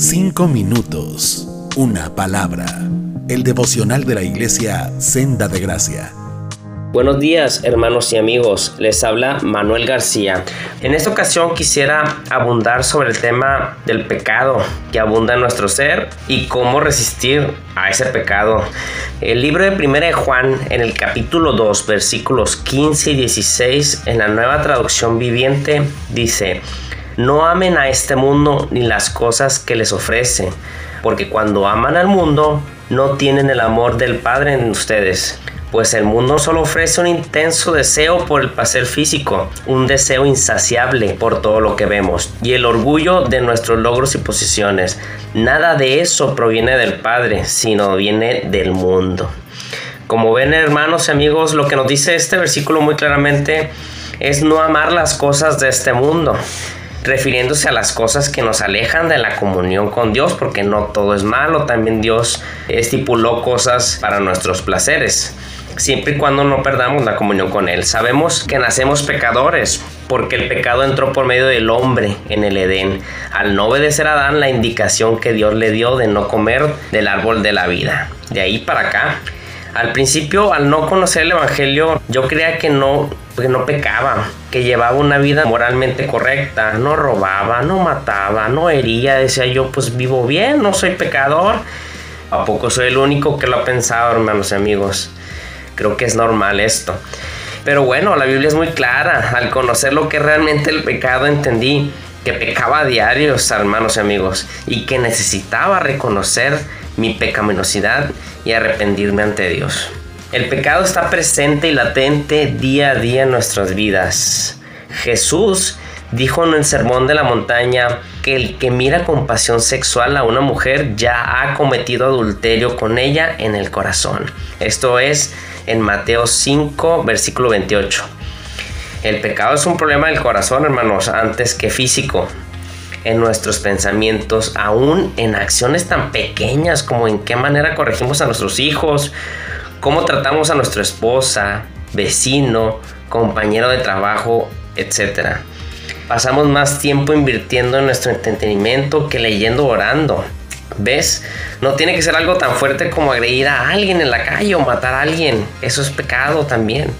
Cinco minutos, una palabra. El devocional de la iglesia Senda de Gracia. Buenos días hermanos y amigos, les habla Manuel García. En esta ocasión quisiera abundar sobre el tema del pecado que abunda en nuestro ser y cómo resistir a ese pecado. El libro de Primera de Juan en el capítulo 2 versículos 15 y 16 en la nueva traducción viviente dice, no amen a este mundo ni las cosas que les ofrece, porque cuando aman al mundo no tienen el amor del Padre en ustedes pues el mundo solo ofrece un intenso deseo por el placer físico, un deseo insaciable por todo lo que vemos y el orgullo de nuestros logros y posiciones. Nada de eso proviene del Padre, sino viene del mundo. Como ven hermanos y amigos, lo que nos dice este versículo muy claramente es no amar las cosas de este mundo refiriéndose a las cosas que nos alejan de la comunión con Dios, porque no todo es malo, también Dios estipuló cosas para nuestros placeres siempre y cuando no perdamos la comunión con Él. Sabemos que nacemos pecadores porque el pecado entró por medio del hombre en el Edén, al no obedecer a Adán la indicación que Dios le dio de no comer del árbol de la vida. De ahí para acá. Al principio, al no conocer el Evangelio, yo creía que no, que no pecaba, que llevaba una vida moralmente correcta, no robaba, no mataba, no hería. Decía yo, pues vivo bien, no soy pecador. ¿A poco soy el único que lo ha pensado, hermanos y amigos? Creo que es normal esto. Pero bueno, la Biblia es muy clara. Al conocer lo que realmente el pecado entendí que pecaba a diarios, hermanos y amigos, y que necesitaba reconocer mi pecaminosidad y arrepentirme ante Dios. El pecado está presente y latente día a día en nuestras vidas. Jesús dijo en el sermón de la montaña que el que mira con pasión sexual a una mujer ya ha cometido adulterio con ella en el corazón. Esto es en Mateo 5, versículo 28. El pecado es un problema del corazón, hermanos, antes que físico. En nuestros pensamientos, aún en acciones tan pequeñas como en qué manera corregimos a nuestros hijos, cómo tratamos a nuestra esposa, vecino, compañero de trabajo, etc. Pasamos más tiempo invirtiendo en nuestro entretenimiento que leyendo orando. ¿Ves? No tiene que ser algo tan fuerte como agredir a alguien en la calle o matar a alguien. Eso es pecado también.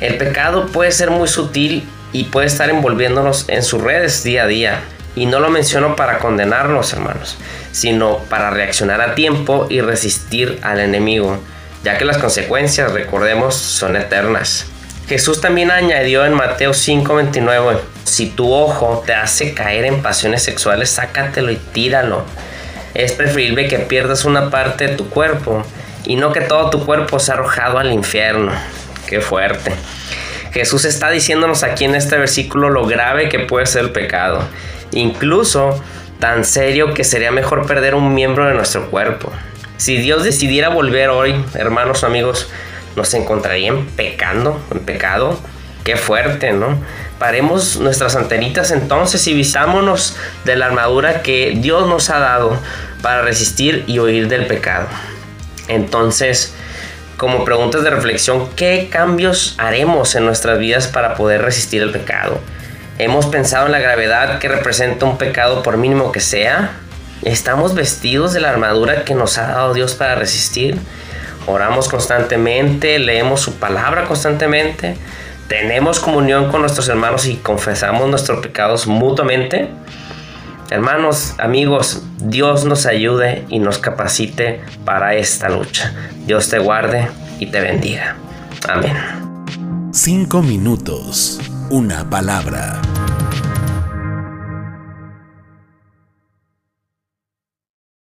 El pecado puede ser muy sutil y puede estar envolviéndonos en sus redes día a día. Y no lo menciono para condenarnos, hermanos, sino para reaccionar a tiempo y resistir al enemigo, ya que las consecuencias, recordemos, son eternas. Jesús también añadió en Mateo 5:29, si tu ojo te hace caer en pasiones sexuales, sácatelo y tíralo es preferible que pierdas una parte de tu cuerpo y no que todo tu cuerpo sea arrojado al infierno. Qué fuerte. Jesús está diciéndonos aquí en este versículo lo grave que puede ser el pecado. Incluso tan serio que sería mejor perder un miembro de nuestro cuerpo. Si Dios decidiera volver hoy, hermanos amigos, nos encontrarían pecando, en pecado. Qué fuerte, ¿no? Paremos nuestras antenitas entonces y vistámonos de la armadura que Dios nos ha dado para resistir y huir del pecado. Entonces, como preguntas de reflexión, ¿qué cambios haremos en nuestras vidas para poder resistir el pecado? ¿Hemos pensado en la gravedad que representa un pecado por mínimo que sea? ¿Estamos vestidos de la armadura que nos ha dado Dios para resistir? ¿Oramos constantemente? ¿Leemos su palabra constantemente? ¿Tenemos comunión con nuestros hermanos y confesamos nuestros pecados mutuamente? Hermanos, amigos, Dios nos ayude y nos capacite para esta lucha. Dios te guarde y te bendiga. Amén. Cinco minutos, una palabra.